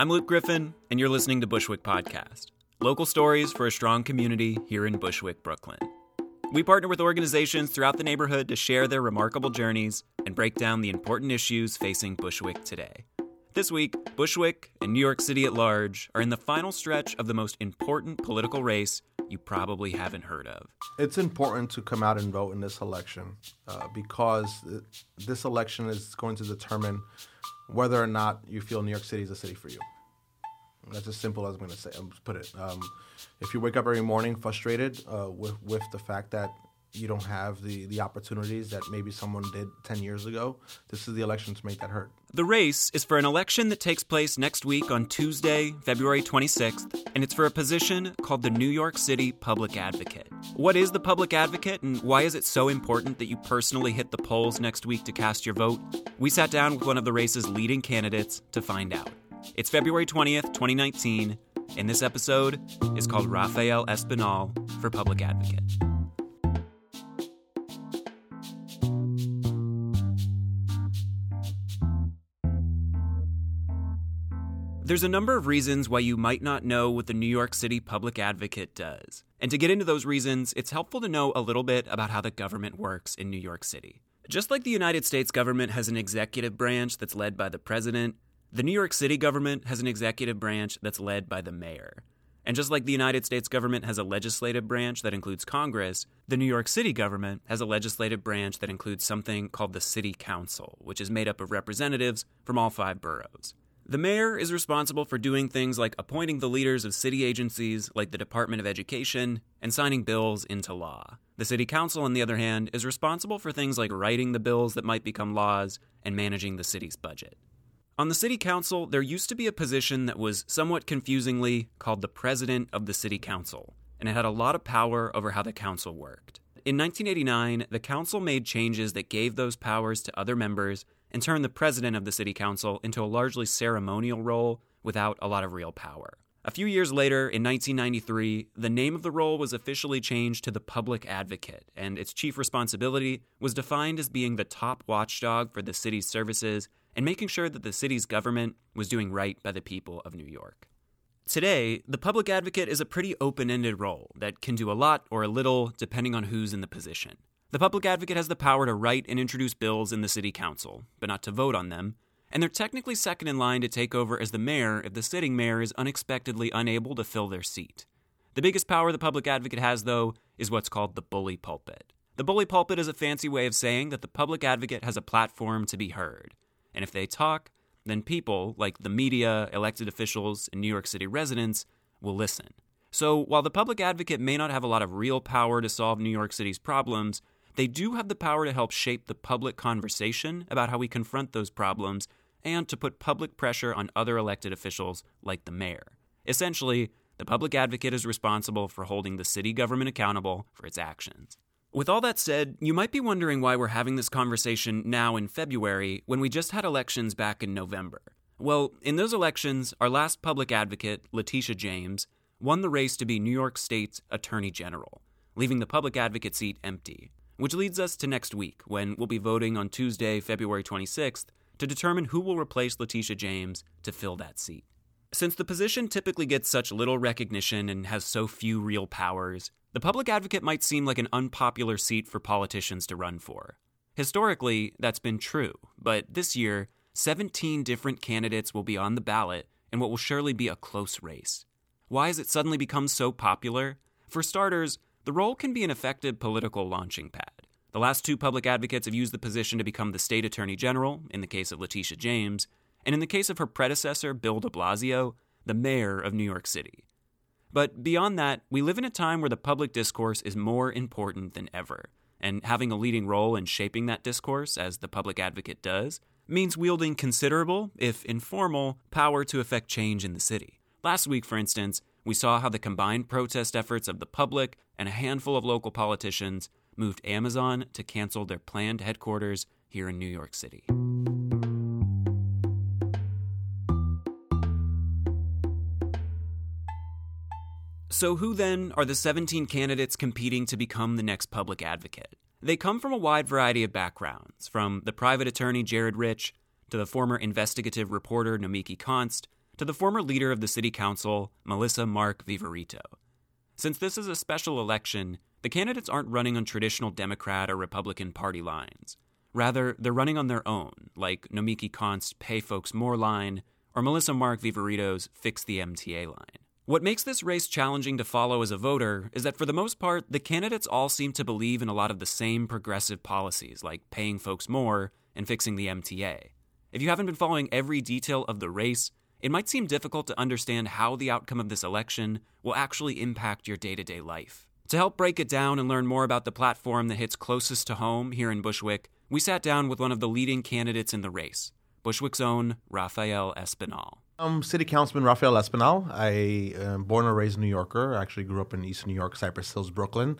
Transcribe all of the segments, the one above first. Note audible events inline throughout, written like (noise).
I'm Luke Griffin, and you're listening to Bushwick Podcast local stories for a strong community here in Bushwick, Brooklyn. We partner with organizations throughout the neighborhood to share their remarkable journeys and break down the important issues facing Bushwick today. This week, Bushwick and New York City at large are in the final stretch of the most important political race you probably haven't heard of. It's important to come out and vote in this election uh, because this election is going to determine whether or not you feel New York City is a city for you. That's as simple as I'm going to say. I'm put it. Um, if you wake up every morning frustrated uh, with with the fact that you don't have the, the opportunities that maybe someone did 10 years ago, this is the election to make that hurt. The race is for an election that takes place next week on Tuesday, February 26th, and it's for a position called the New York City Public Advocate. What is the Public Advocate, and why is it so important that you personally hit the polls next week to cast your vote? We sat down with one of the race's leading candidates to find out. It's February 20th, 2019, and this episode is called Rafael Espinal for Public Advocate. There's a number of reasons why you might not know what the New York City Public Advocate does. And to get into those reasons, it's helpful to know a little bit about how the government works in New York City. Just like the United States government has an executive branch that's led by the president, the New York City government has an executive branch that's led by the mayor. And just like the United States government has a legislative branch that includes Congress, the New York City government has a legislative branch that includes something called the City Council, which is made up of representatives from all five boroughs. The mayor is responsible for doing things like appointing the leaders of city agencies like the Department of Education and signing bills into law. The City Council, on the other hand, is responsible for things like writing the bills that might become laws and managing the city's budget. On the City Council, there used to be a position that was somewhat confusingly called the President of the City Council, and it had a lot of power over how the council worked. In 1989, the council made changes that gave those powers to other members and turned the president of the City Council into a largely ceremonial role without a lot of real power. A few years later, in 1993, the name of the role was officially changed to the Public Advocate, and its chief responsibility was defined as being the top watchdog for the city's services and making sure that the city's government was doing right by the people of New York. Today, the public advocate is a pretty open ended role that can do a lot or a little depending on who's in the position. The public advocate has the power to write and introduce bills in the city council, but not to vote on them, and they're technically second in line to take over as the mayor if the sitting mayor is unexpectedly unable to fill their seat. The biggest power the public advocate has, though, is what's called the bully pulpit. The bully pulpit is a fancy way of saying that the public advocate has a platform to be heard. And if they talk, then people, like the media, elected officials, and New York City residents, will listen. So while the public advocate may not have a lot of real power to solve New York City's problems, they do have the power to help shape the public conversation about how we confront those problems and to put public pressure on other elected officials like the mayor. Essentially, the public advocate is responsible for holding the city government accountable for its actions. With all that said, you might be wondering why we're having this conversation now in February when we just had elections back in November. Well, in those elections, our last public advocate, Letitia James, won the race to be New York State's Attorney General, leaving the public advocate seat empty. Which leads us to next week, when we'll be voting on Tuesday, February 26th, to determine who will replace Letitia James to fill that seat. Since the position typically gets such little recognition and has so few real powers, the public advocate might seem like an unpopular seat for politicians to run for. Historically, that's been true, but this year, 17 different candidates will be on the ballot in what will surely be a close race. Why has it suddenly become so popular? For starters, the role can be an effective political launching pad. The last two public advocates have used the position to become the state attorney general, in the case of Letitia James, and in the case of her predecessor, Bill de Blasio, the mayor of New York City. But beyond that, we live in a time where the public discourse is more important than ever, and having a leading role in shaping that discourse, as the public advocate does, means wielding considerable, if informal, power to effect change in the city. Last week, for instance, we saw how the combined protest efforts of the public and a handful of local politicians moved Amazon to cancel their planned headquarters here in New York City. So, who then are the 17 candidates competing to become the next public advocate? They come from a wide variety of backgrounds, from the private attorney Jared Rich, to the former investigative reporter Nomiki Konst, to the former leader of the city council, Melissa Mark Viverito. Since this is a special election, the candidates aren't running on traditional Democrat or Republican Party lines. Rather, they're running on their own, like Nomiki Konst's Pay Folks More line or Melissa Mark Viverito's Fix the MTA line. What makes this race challenging to follow as a voter is that for the most part, the candidates all seem to believe in a lot of the same progressive policies, like paying folks more and fixing the MTA. If you haven't been following every detail of the race, it might seem difficult to understand how the outcome of this election will actually impact your day to day life. To help break it down and learn more about the platform that hits closest to home here in Bushwick, we sat down with one of the leading candidates in the race, Bushwick's own Rafael Espinal. I'm City Councilman Rafael Espinal. I am born and raised New Yorker. I actually grew up in East New York, Cypress Hills, Brooklyn.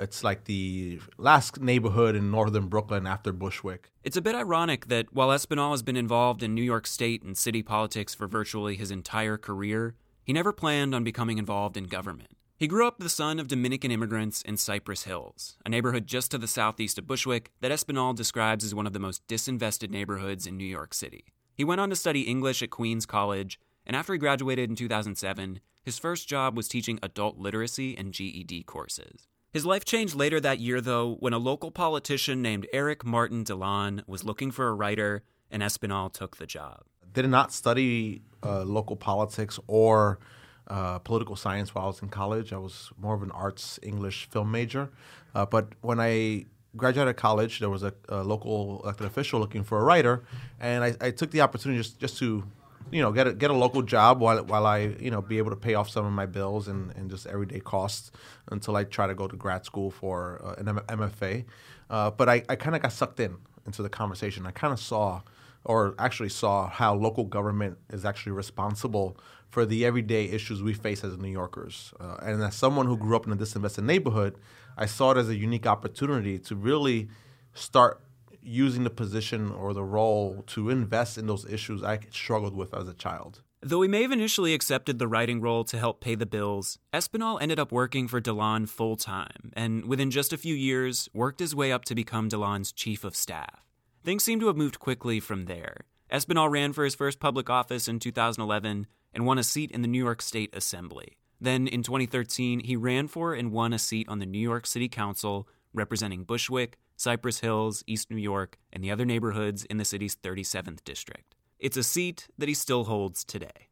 It's like the last neighborhood in northern Brooklyn after Bushwick. It's a bit ironic that while Espinal has been involved in New York State and city politics for virtually his entire career, he never planned on becoming involved in government. He grew up the son of Dominican immigrants in Cypress Hills, a neighborhood just to the southeast of Bushwick that Espinal describes as one of the most disinvested neighborhoods in New York City. He went on to study English at Queens College, and after he graduated in 2007, his first job was teaching adult literacy and GED courses. His life changed later that year, though, when a local politician named Erik Martin Dilan was looking for a writer, and Espinal took the job. Did not study uh, local politics or uh, political science while I was in college. I was more of an arts English film major. Uh, but when I graduated college, there was a, a, local elected official looking for a writer, and I, I took the opportunity just, just to, you know, get a, get a local job while while I you know be able to pay off some of my bills and, and just everyday costs until I try to go to grad school for uh, an MFA. Uh, but I, I kind of got sucked in into the conversation. I kind of saw, or actually saw, how local government is actually responsible for the everyday issues we face as New Yorkers. Uh, and as someone who grew up in a disinvested neighborhood, I saw it as a unique opportunity to really start using the position or the role to invest in those issues I struggled with as a child. Though he may have initially accepted the writing role to help pay the bills, Espinal ended up working for Dilan full time, and within just a few years, worked his way up to become Dilan's chief of staff. Things seem to have moved quickly from there. Espinal ran for his first public office in 2011 and won a seat in the New York State Assembly. Then, in 2013, he ran for and won a seat on the New York City Council, representing Bushwick, Cypress Hills, East New York, and the other neighborhoods in the city's 37th district. It's a seat that he still holds today.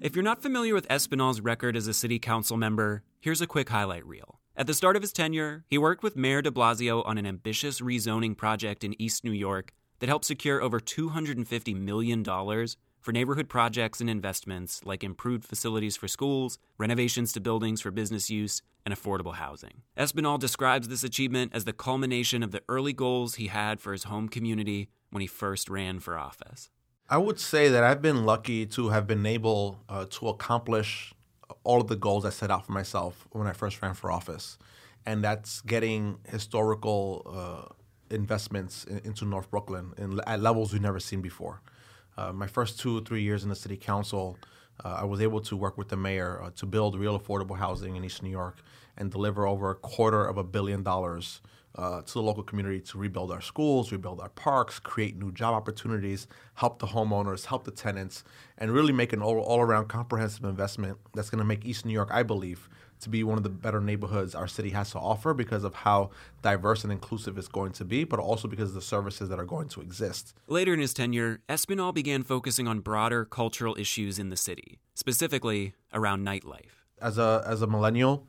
If you're not familiar with Espinal's record as a city council member, here's a quick highlight reel. At the start of his tenure, he worked with Mayor de Blasio on an ambitious rezoning project in East New York that helped secure over $250 million for neighborhood projects and investments like improved facilities for schools, renovations to buildings for business use, and affordable housing. Espinal describes this achievement as the culmination of the early goals he had for his home community when he first ran for office. I would say that I've been lucky to have been able uh, to accomplish all of the goals I set out for myself when I first ran for office, and that's getting historical uh, investments in, into North Brooklyn in, at levels we've never seen before. Uh, my first two or three years in the city council, uh, I was able to work with the mayor uh, to build real affordable housing in East New York and deliver over a quarter of a billion dollars uh, to the local community to rebuild our schools, rebuild our parks, create new job opportunities, help the homeowners, help the tenants, and really make an all, all around comprehensive investment that's going to make East New York, I believe, to be one of the better neighborhoods our city has to offer because of how diverse and inclusive it's going to be, but also because of the services that are going to exist. Later in his tenure, Espinal began focusing on broader cultural issues in the city, specifically around nightlife. As a as a millennial,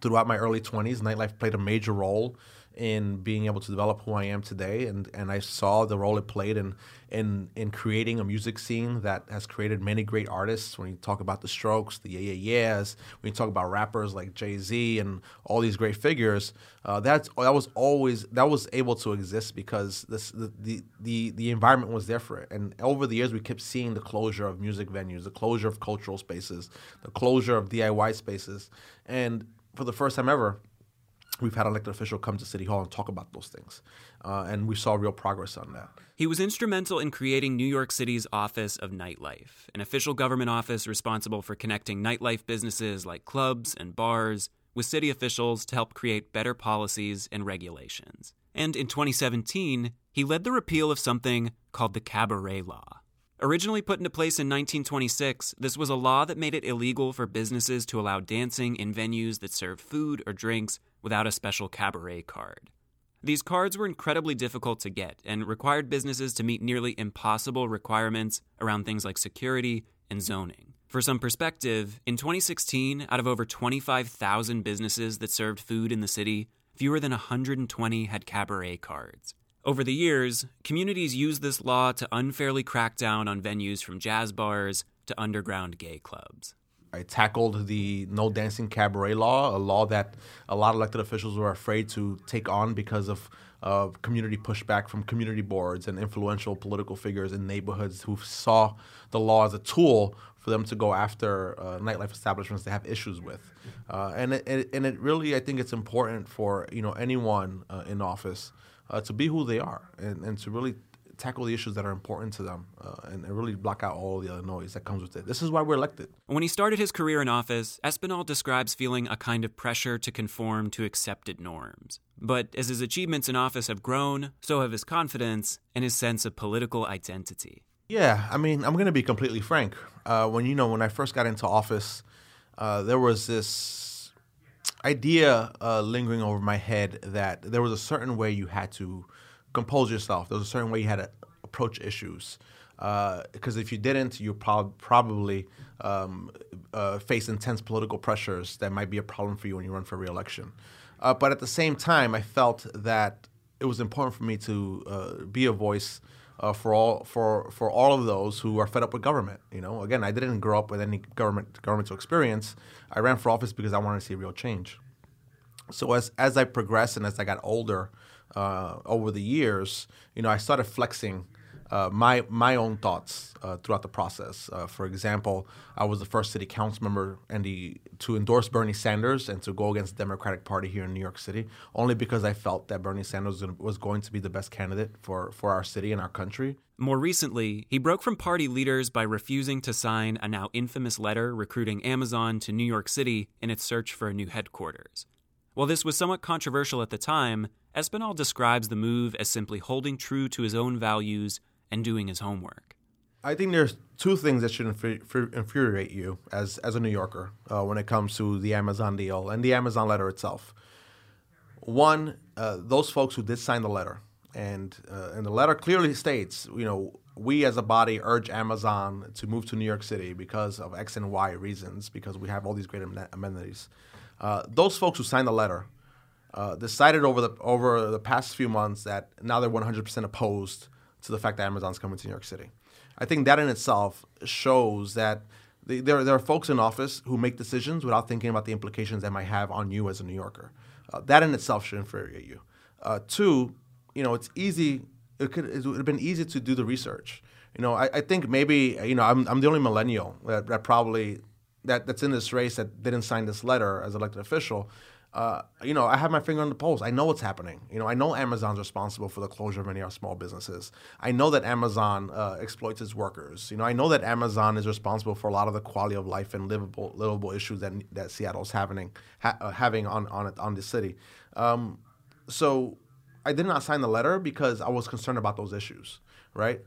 throughout my early 20s, nightlife played a major role in being able to develop who I am today, and, and I saw the role it played in, in in creating a music scene that has created many great artists. When you talk about the Strokes, the Yeah Yeah Yeahs, when you talk about rappers like Jay Z and all these great figures, uh, that's that was always that was able to exist because this the, the the the environment was there for it. And over the years, we kept seeing the closure of music venues, the closure of cultural spaces, the closure of DIY spaces, and for the first time ever, we've had elected official come to City Hall and talk about those things. Uh, and we saw real progress on that. He was instrumental in creating New York City's Office of Nightlife, an official government office responsible for connecting nightlife businesses like clubs and bars with city officials to help create better policies and regulations. And in 2017, he led the repeal of something called the Cabaret Law. Originally put into place in 1926, this was a law that made it illegal for businesses to allow dancing in venues that served food or drinks without a special cabaret card. These cards were incredibly difficult to get and required businesses to meet nearly impossible requirements around things like security and zoning. For some perspective, in 2016, out of over 25,000 businesses that served food in the city, fewer than 120 had cabaret cards. Over the years, communities used this law to unfairly crack down on venues from jazz bars to underground gay clubs. I tackled the no dancing cabaret law, a law that a lot of elected officials were afraid to take on because of uh, community pushback from community boards and influential political figures in neighborhoods who saw the law as a tool for them to go after uh, nightlife establishments they have issues with. Uh, and it, and it really, I think, it's important for you know anyone uh, in office uh, to be who they are and, and to really tackle the issues that are important to them uh, and, and, really block out all the other noise that comes with it. This is why we're elected. When he started his career in office, Espinal describes feeling a kind of pressure to conform to accepted norms. But as his achievements in office have grown, so have his confidence and his sense of political identity. Yeah, I mean, I'm going to be completely frank. Uh, when you know, when I first got into office, uh, there was this idea uh, lingering over my head that there was a certain way you had to compose yourself. There was a certain way you had to approach issues. Because uh, if you didn't, you prob- probably um, uh, face intense political pressures that might be a problem for you when you run for reelection. Uh, but at the same time, I felt that it was important for me to be a voice uh, for all for for all of those who are fed up with government. You know, again, I didn't grow up with any government governmental experience. I ran for office because I wanted to see real change. So as as I progressed and as I got older uh, over the years, you know, I started flexing uh, my my own thoughts uh, throughout the process. Uh, for example, I was the first city council member and the, to endorse Bernie Sanders and to go against the Democratic Party here in New York City, only because I felt that Bernie Sanders was going to be the best candidate for, for our city and our country. More recently, he broke from party leaders by refusing to sign a now infamous letter recruiting Amazon to New York City in its search for a new headquarters. While this was somewhat controversial at the time, Espinal describes the move as simply holding true to his own values and doing his homework. I think there's two things that should infuriate you as, as a New Yorker uh, when it comes to the Amazon deal and the Amazon letter itself. One, uh, those folks who did sign the letter, and uh, and the letter clearly states, you know, we as a body urge Amazon to move to New York City because of X and Y reasons, because we have all these great amenities. Uh, those folks who signed the letter uh, decided over the over the past few months that now they're 100% opposed to the fact that Amazon's coming to New York City. I think that in itself shows that the, there, there are folks in office who make decisions without thinking about the implications that might have on you as a New Yorker. Uh, that in itself should infuriate you. Uh, two, you know, it's easy. It could it would have been easy to do the research. You know, I, I think maybe you know I'm, I'm the only millennial that, that probably that, that's in this race that didn't sign this letter as elected official uh, you know, I have my finger on the pulse. I know what's happening. You know, I know Amazon's responsible for the closure of many of our small businesses. I know that Amazon uh, exploits its workers. You know, I know that Amazon is responsible for a lot of the quality of life and livable, livable issues that that Seattle's having ha- uh, having on on on the city. Um, so, I did not sign the letter because I was concerned about those issues right?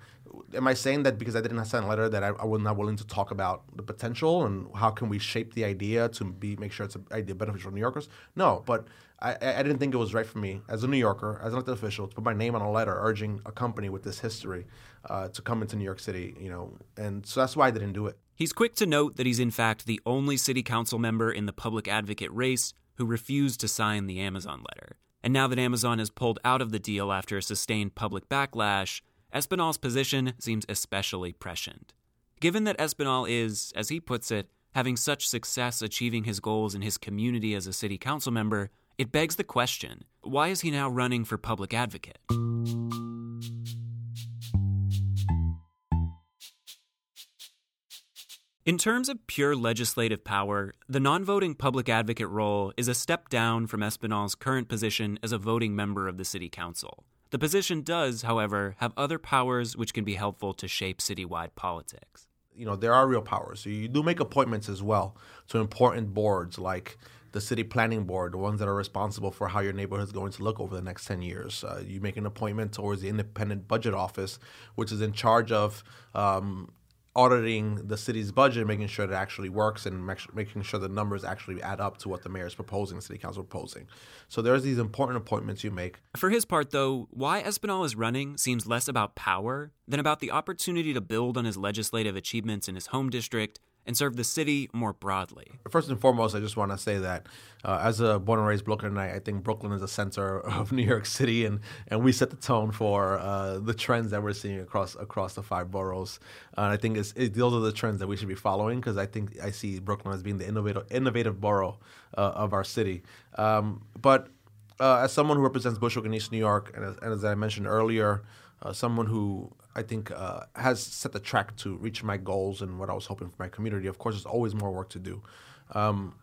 Am I saying that because I didn't sign a letter that I, I, was not willing to talk about the potential and how can we shape the idea to be make sure it's an idea beneficial to New Yorkers? No, but I, I didn't think it was right for me as a New Yorker, as an elected official, to put my name on a letter urging a company with this history uh, to come into New York City, you know, and so that's why I didn't do it. He's quick to note that he's in fact the only city council member in the public advocate race who refused to sign the Amazon letter. And now that Amazon has pulled out of the deal after a sustained public backlash, Espinal's position seems especially prescient. Given that Espinal is, as he puts it, having such success achieving his goals in his community as a city council member, it begs the question why is he now running for public advocate? In terms of pure legislative power, the non voting public advocate role is a step down from Espinal's current position as a voting member of the city council. The position does, however, have other powers which can be helpful to shape citywide politics. You know, there are real powers. So you do make appointments as well to important boards like the city planning board, the ones that are responsible for how your neighborhood is going to look over the next 10 years. Uh, you make an appointment towards the independent budget office, which is in charge of um, auditing the city's budget, making sure it actually works, and making sure the numbers actually add up to what the mayor is proposing, city council proposing. So there's these important appointments you make. For his part, though, why Espinal is running seems less about power than about the opportunity to build on his legislative achievements in his home district and serve the city more broadly. First and foremost, I just want to say that uh, as a born and raised Brooklynite, I think Brooklyn is the center (laughs) of New York City, and, and we set the tone for uh, the trends that we're seeing across across the five boroughs. Uh, and I think it, those are the trends that we should be following because I think I see Brooklyn as being the innovative innovative borough uh, of our city. Um, but uh, as someone who represents Bushwick and East New York, and as, and as I mentioned earlier, uh, someone who I think uh, has set the track to reach my goals and what I was hoping for my community. Of course, there's always more work to do. Um,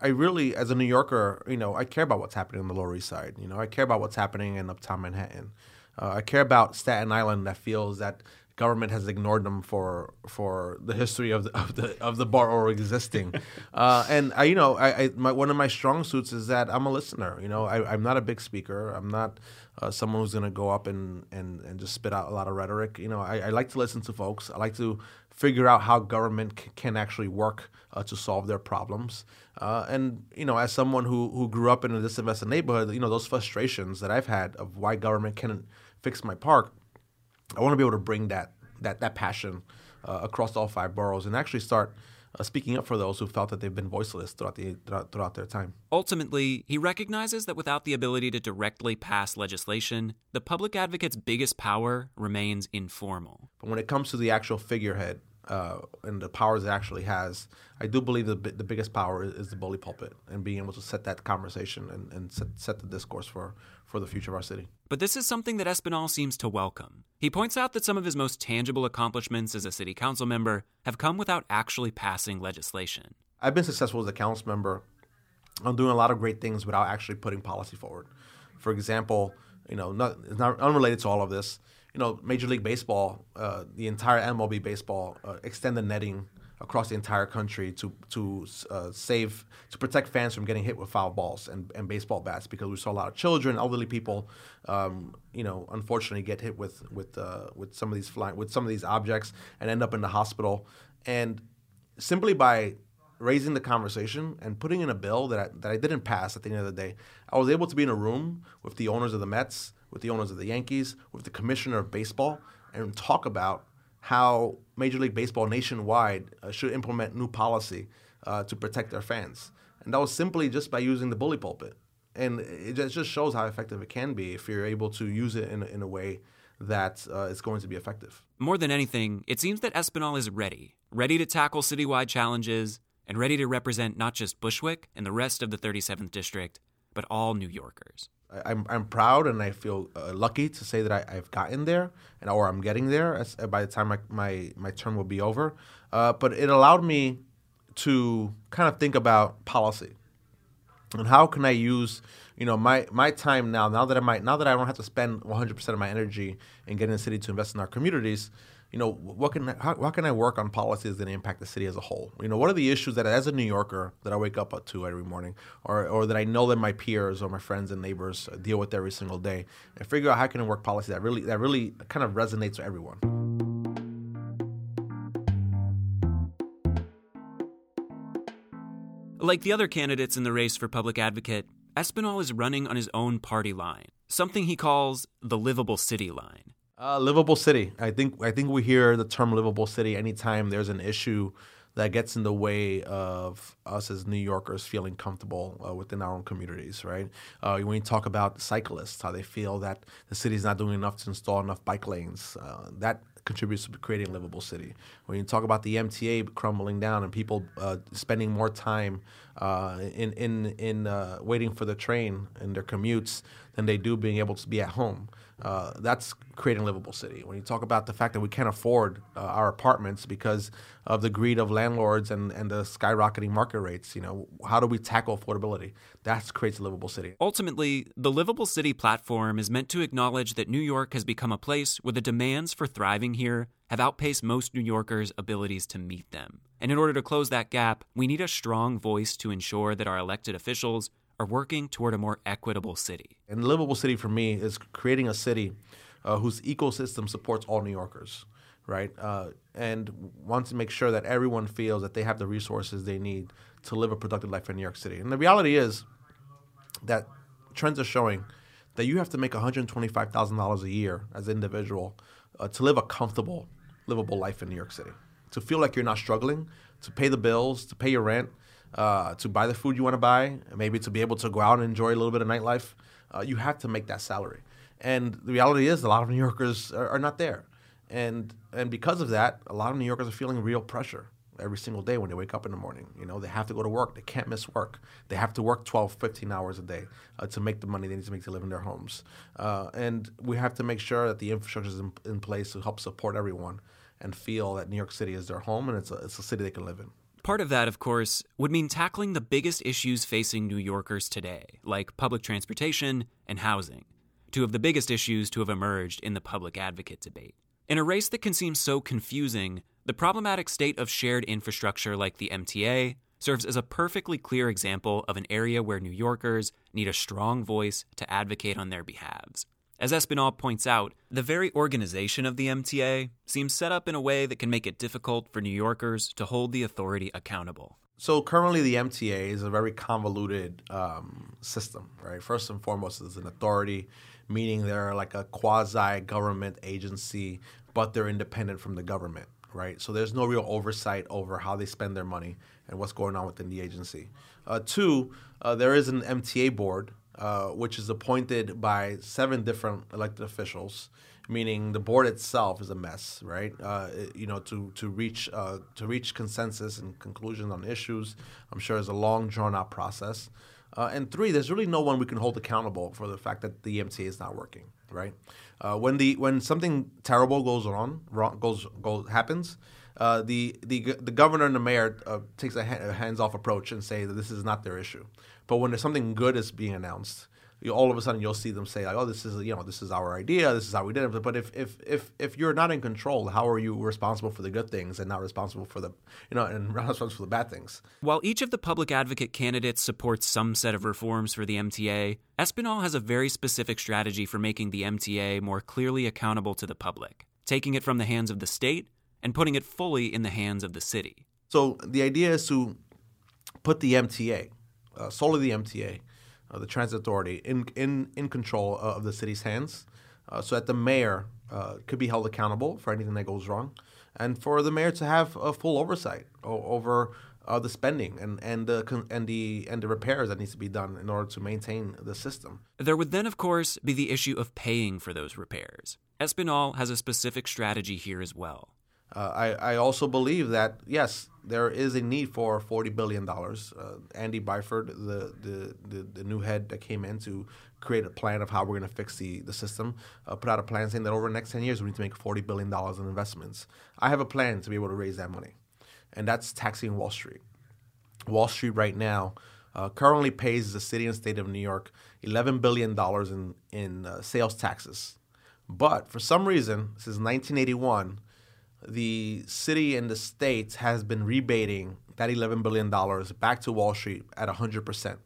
I really, as a New Yorker, you know, I care about what's happening on the Lower East Side. You know, I care about what's happening in Uptown Manhattan. Uh, I care about Staten Island that feels that government has ignored them for for the history of the of the of the borough existing. (laughs) uh, and I, you know, I, I my, one of my strong suits is that I'm a listener. You know, I, am not a big speaker. I'm not uh, someone who's going to go up and, and and just spit out a lot of rhetoric. You know, I, I like to listen to folks. I like to figure out how government c- can actually work uh, to solve their problems. Uh, and you know, as someone who who grew up in a disinvested neighborhood, you know, those frustrations that I've had of why government can't fix my park I want to be able to bring that that that passion uh, across all five boroughs and actually start uh, speaking up for those who felt that they've been voiceless throughout the throughout, throughout their time. Ultimately, he recognizes that without the ability to directly pass legislation, the public advocate's biggest power remains informal. But when it comes to the actual figurehead uh, and the powers it actually has, I do believe the the biggest power is, is, the bully pulpit and being able to set that conversation and, and set, set the discourse for for the future of our city. But this is something that Espinal seems to welcome. He points out that some of his most tangible accomplishments as a city council member have come without actually passing legislation. I've been successful as a council member on doing a lot of great things without actually putting policy forward. For example, you know, not, it's not unrelated to all of this. You know, Major League Baseball, uh, the entire MLB baseball, uh, extended netting across the entire country to to uh, save to protect fans from getting hit with foul balls and, and baseball bats because we saw a lot of children, elderly people, um, you know, unfortunately get hit with with uh, with some of these flying with some of these objects and end up in the hospital. And simply by raising the conversation and putting in a bill that I, that I didn't pass at the end of the day, I was able to be in a room with the owners of the Mets, with the owners of the Yankees, with the commissioner of baseball, and talk about how Major League Baseball nationwide uh, should implement new policy uh, to protect their fans. And that was simply just by using the bully pulpit. And it just shows how effective it can be if you're able to use it in, in a way that uh, it's going to be effective. More than anything, it seems that Espinal is ready, ready to tackle citywide challenges and ready to represent not just Bushwick and the rest of the 37th District, but all New Yorkers. I'm I'm proud and I feel uh, lucky to say that I, have gotten there and or I'm getting there as, uh, by the time my my, my term will be over. Uh, but it allowed me to kind of think about policy and how can I use you know my my time now now that I might now that I don't have to spend 100% of my energy in getting the city to invest in our communities you know, what can how, how can I work on policies that impact the city as a whole? You know, what are the issues that as a New Yorker that I wake up to every morning, or or that I know that my peers or my friends and neighbors deal with every single day, and figure out how can I work policy that really that really kind of resonates with everyone. Like the other candidates in the race for public advocate, Espinal is running on his own party line, something he calls the livable city line. Uh, livable city. I think I think we hear the term livable city anytime there's an issue that gets in the way of us as New Yorkers feeling comfortable uh, within our own communities, right? Uh, when you talk about cyclists, how they feel that the city is not doing enough to install enough bike lanes, uh, that contributes to creating a livable city. When you talk about the MTA crumbling down and people uh, spending more time uh, in in in uh, waiting for the train in their commutes, than they do being able to be at home. Uh, that's creating a livable city. When you talk about the fact that we can't afford uh, our apartments because of the greed of landlords and, and the skyrocketing market rates, you know, how do we tackle affordability? That creates a livable city. Ultimately, the Livable City platform is meant to acknowledge that New York has become a place where the demands for thriving here have outpaced most New Yorkers' abilities to meet them. And in order to close that gap, we need a strong voice to ensure that our elected officials are working toward a more equitable city. And livable city for me is creating a city uh, whose ecosystem supports all New Yorkers, right? Uh, and wants to make sure that everyone feels that they have the resources they need to live a productive life in New York City. And the reality is that trends are showing that you have to make $125,000 a year as an individual uh, to live a comfortable, livable life in New York City. To feel like you're not struggling, to pay the bills, to pay your rent, uh, to buy the food you want to buy, maybe to be able to go out and enjoy a little bit of nightlife, uh, you have to make that salary. And the reality is, a lot of New Yorkers are, are, not there, and and because of that, a lot of New Yorkers are feeling real pressure every single day when they wake up in the morning. You know, they have to go to work. They can't miss work. They have to work 12, 15 hours a day uh, to make the money they need to make to live in their homes. Uh, and we have to make sure that the infrastructure is in, in place to help support everyone and feel that New York City is their home and it's a, it's a city they can live in. Part of that, of course, would mean tackling the biggest issues facing New Yorkers today, like public transportation and housing, two of the biggest issues to have emerged in the public advocate debate. In a race that can seem so confusing, the problematic state of shared infrastructure like the MTA serves as a perfectly clear example of an area where New Yorkers need a strong voice to advocate on their behalves. As Espinal points out, the very organization of the MTA seems set up in a way that can make it difficult for New Yorkers to hold the authority accountable. So currently, the MTA is a very convoluted um, system, right? First and foremost, it's an authority, meaning they're like a quasi-government agency, but they're independent from the government, right? So there's no real oversight over how they spend their money and what's going on within the agency. Uh, two, uh, there is an MTA board uh, which is appointed by seven different elected officials, meaning the board itself is a mess, right? Uh, you know, to to reach uh, to reach consensus and conclusions on issues, I'm sure is a long drawn out process. Uh, and three, there's really no one we can hold accountable for the fact that the MTA is not working, right? Uh, when the when something terrible goes on, wrong goes goes happens. Uh, the the the governor and the mayor uh, takes a, ha- a hands-off approach and say that this is not their issue. But when there's something good is being announced, you, all of a sudden you'll see them say like, "Oh, this is you know this is our idea. This is how we did it." But if if if if you're not in control, how are you responsible for the good things and not responsible for the you know and (laughs) responsible for the bad things? While each of the public advocate candidates supports some set of reforms for the MTA, Espinal has a very specific strategy for making the MTA more clearly accountable to the public, taking it from the hands of the state and putting it fully in the hands of the city. So the idea is to put the MTA, uh, solely the MTA, uh, the Transit Authority, in in in control of the city's hands, uh, so that the mayor uh, could be held accountable for anything that goes wrong, and for the mayor to have a full oversight o- over. Uh, the spending and and the and the and the repairs that needs to be done in order to maintain the system. There would then, of course, be the issue of paying for those repairs. Espinal has a specific strategy here as well. Uh, I, I also believe that yes, there is a need for forty billion dollars. Uh, Andy Byford, the, the, the the new head that came in to create a plan of how we're going to fix the the system, uh, put out a plan saying that over the next ten years we need to make forty billion dollars in investments. I have a plan to be able to raise that money, and that's taxing Wall Street. Wall Street right now uh, currently pays the city and state of New York eleven billion dollars in in uh, sales taxes, but for some reason since 1981 the city and the state has been rebating that $11 billion back to Wall Street at 100%.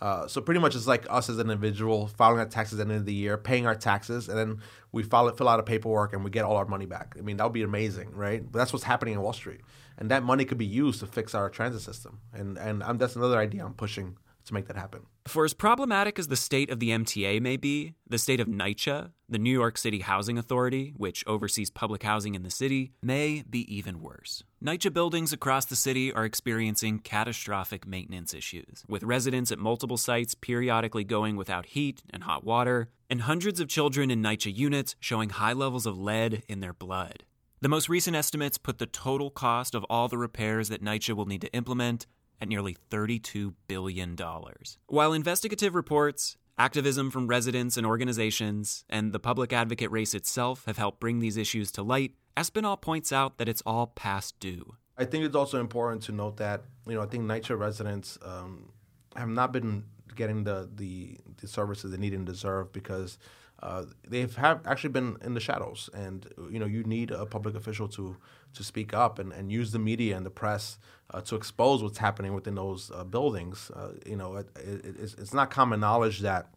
Uh, so pretty much it's like us as an individual filing our taxes at the end of the year, paying our taxes, and then we file it, fill out a paperwork, and we get all our money back. I mean, that would be amazing, right? But that's what's happening in Wall Street, and that money could be used to fix our transit system. And and I'm, that's another idea I'm pushing to make that happen. For as problematic as the state of the MTA may be, the state of NYCHA, the New York City Housing Authority, which oversees public housing in the city, may be even worse. NYCHA buildings across the city are experiencing catastrophic maintenance issues, with residents at multiple sites periodically going without heat and hot water, and hundreds of children in NYCHA units showing high levels of lead in their blood. The most recent estimates put the total cost of all the repairs that NYCHA will need to implement at nearly $32 billion. While investigative reports Activism from residents and organizations, and the public advocate race itself have helped bring these issues to light. Espinal points out that it's all past due. I think it's also important to note that you know I think NYCHA residents um, have not been getting the, the, the services they need and deserve because uh, they've have actually been in the shadows, and you know you need a public official to to speak up and, and use the media and the press uh, to expose what's happening within those uh, buildings. Uh, you know, it, it, it's, it's not common knowledge that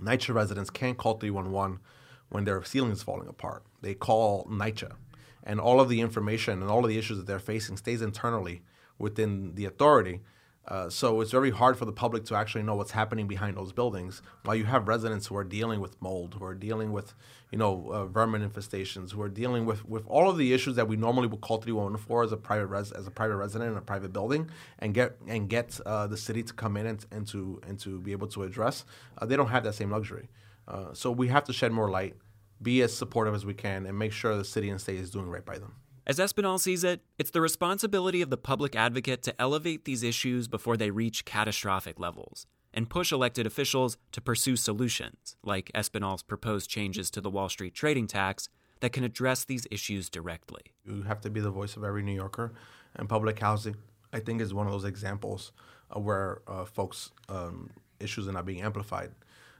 NYCHA residents can't call 311 when their ceiling is falling apart. They call NYCHA, and all of the information and all of the issues that they're facing stays internally within the authority. Uh, so it's very hard for the public to actually know what's happening behind those buildings. While you have residents who are dealing with mold, who are dealing with, you know, uh, vermin infestations, who are dealing with, with all of the issues that we normally would call 311 for as a private res- as a private resident in a private building, and get and get uh, the city to come in and, and to and to be able to address, uh, they don't have that same luxury. Uh, so we have to shed more light, be as supportive as we can, and make sure the city and state is doing right by them. As Espinal sees it, it's the responsibility of the public advocate to elevate these issues before they reach catastrophic levels and push elected officials to pursue solutions, like Espinal's proposed changes to the Wall Street trading tax, that can address these issues directly. You have to be the voice of every New Yorker, and public housing, I think, is one of those examples uh, where uh, folks' um, issues are not being amplified.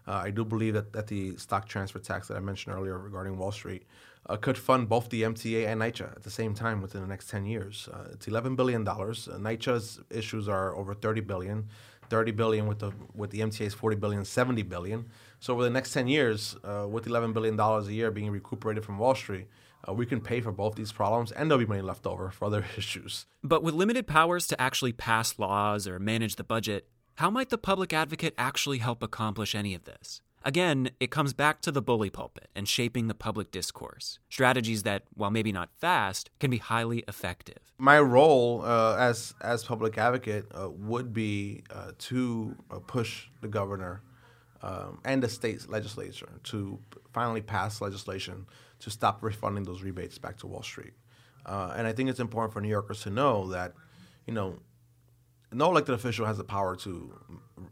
Uh, I do believe that, that the stock transfer tax that I mentioned earlier regarding Wall Street uh, could fund both the MTA and NYCHA at the same time within the next 10 years. Uh, it's 11 billion dollars. Uh, NYCHA's issues are over 30 billion. 30 billion with the with the MTA's 40 billion, 70 billion. So over the next 10 years, uh, with 11 billion dollars a year being recuperated from Wall Street, uh, we can pay for both these problems and there'll be money left over for other (laughs) issues. But with limited powers to actually pass laws or manage the budget, how might the public advocate actually help accomplish any of this? Again, it comes back to the bully pulpit and shaping the public discourse. Strategies that, while maybe not fast, can be highly effective. My role uh, as as public advocate uh, would be uh, to uh, push the governor um, and the state's legislature to finally pass legislation to stop refunding those rebates back to Wall Street. Uh, and I think it's important for New Yorkers to know that, you know, no elected official has the power to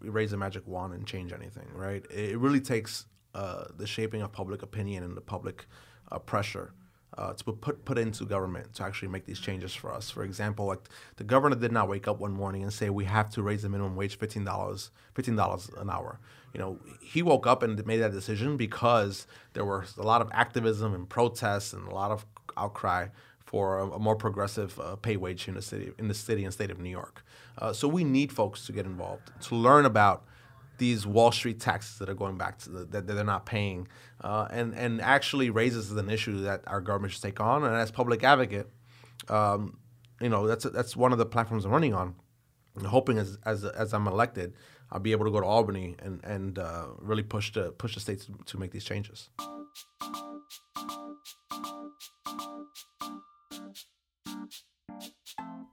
raise a magic wand and change anything, right? It really takes uh, the shaping of public opinion and the public uh, pressure uh, to put put into government to actually make these changes for us. For example, like the governor did not wake up one morning and say we have to raise the minimum wage fifteen dollars fifteen dollars an hour. You know, he woke up and made that decision because there was a lot of activism and protests and a lot of outcry for a, a more progressive uh, pay wage in the city in the city and state of New York. Uh, so we need folks to get involved to learn about these Wall Street taxes that are going back to the, that, they're not paying, uh, and and actually raises an issue that our government should take on. And as public advocate, um, you know that's that's one of the platforms I'm running on. I'm hoping as as as I'm elected, I'll be able to go to Albany and and uh, really push the push the states to, to make these changes.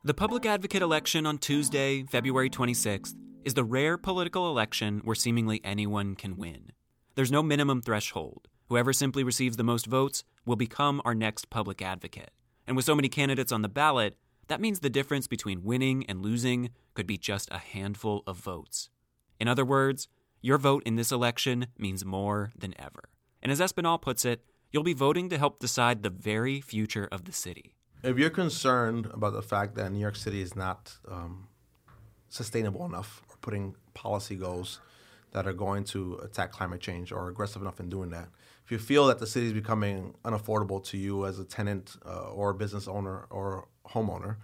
The public advocate election on Tuesday, February 26th, is the rare political election where seemingly anyone can win. There's no minimum threshold. Whoever simply receives the most votes will become our next public advocate. And with so many candidates on the ballot, that means the difference between winning and losing could be just a handful of votes. In other words, your vote in this election means more than ever. And as Espinal puts it, you'll be voting to help decide the very future of the city. If you're concerned about the fact that New York City is not um, sustainable enough or putting policy goals that are going to attack climate change or aggressive enough in doing that, if you feel that the city is becoming unaffordable to you as a tenant uh, or business owner or homeowner,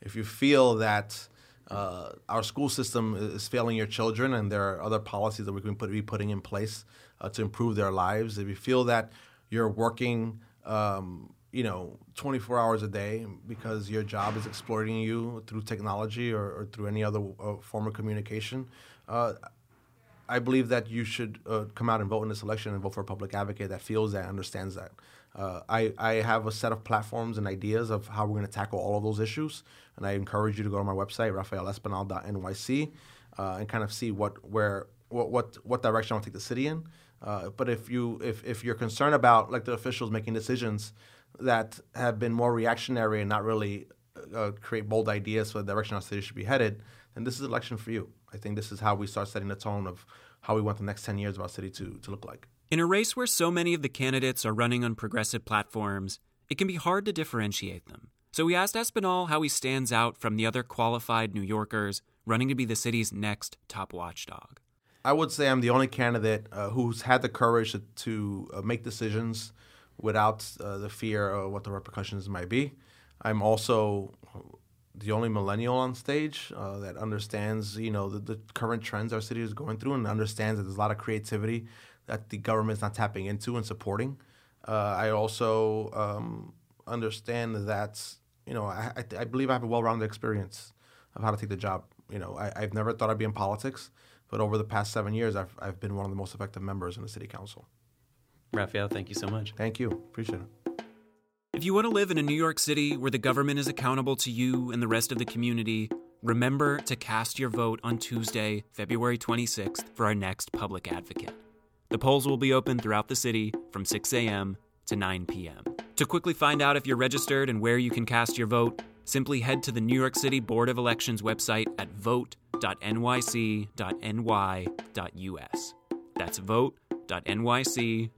if you feel that uh, our school system is failing your children and there are other policies that we can put, be putting in place uh, to improve their lives, if you feel that you're working um, you know 24 hours a day because your job is exploiting you through technology or, or through any other uh, form of communication uh, i believe that you should uh, come out and vote in this election and vote for a public advocate that feels that understands that. Uh, I, I have a set of platforms and ideas of how we're going to tackle all of those issues and i encourage you to go to my website rafaelespinal.nyc uh, and kind of see what where what what, what direction i want to take the city in. Uh, but if you if, if you're concerned about like the officials making decisions that have been more reactionary and not really uh, create bold ideas for the direction our city should be headed, then this is election for you. I think this is how we start setting the tone of how we want the next 10 years of our city to, to look like. In a race where so many of the candidates are running on progressive platforms, it can be hard to differentiate them. So we asked Espinal how he stands out from the other qualified New Yorkers running to be the city's next top watchdog. I would say I'm the only candidate uh, who's had the courage to, to uh, make decisions without uh, the fear of what the repercussions might be. I'm also the only millennial on stage uh, that understands, you know, the, the, current trends our city is going through and understands that there's a lot of creativity that the government's not tapping into and supporting. Uh, I also um, understand that, you know, I, I, I believe I have a well-rounded experience of how to take the job. You know, I, I've never thought I'd be in politics, but over the past seven years, I've, I've been one of the most effective members in the city council. Rafael, thank you so much. Thank you. Appreciate it. If you want to live in a New York City where the government is accountable to you and the rest of the community, remember to cast your vote on Tuesday, February 26th, for our next public advocate. The polls will be open throughout the city from 6 a.m. to 9 p.m. To quickly find out if you're registered and where you can cast your vote, simply head to the New York City Board of Elections website at vote.nyc.ny.us. That's vote.nyc.ny.us.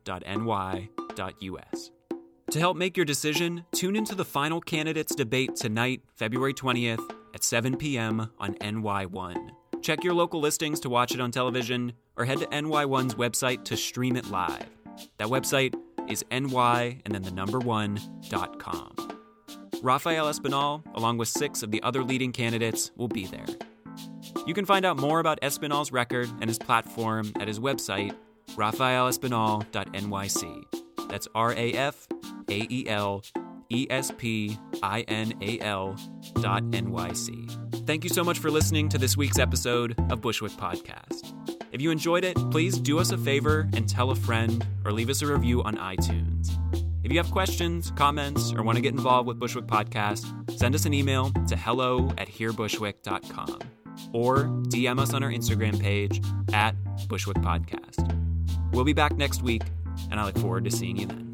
To help make your decision, tune into the final candidates debate tonight, February 20th at 7 p.m. on NY1. Check your local listings to watch it on television or head to NY1's website to stream it live. That website is ny and then the number one dot com. Rafael Espinal, along with six of the other leading candidates, will be there. You can find out more about Espinal's record and his platform at his website, rafaelespinal.nyc. That's R A F A E L E S P I N A L dot NYC. Thank you so much for listening to this week's episode of Bushwick Podcast. If you enjoyed it, please do us a favor and tell a friend or leave us a review on iTunes. If you have questions, comments, or want to get involved with Bushwick Podcast, send us an email to hello at hearbushwick.com or DM us on our Instagram page at Bushwick Podcast. We'll be back next week, and I look forward to seeing you then.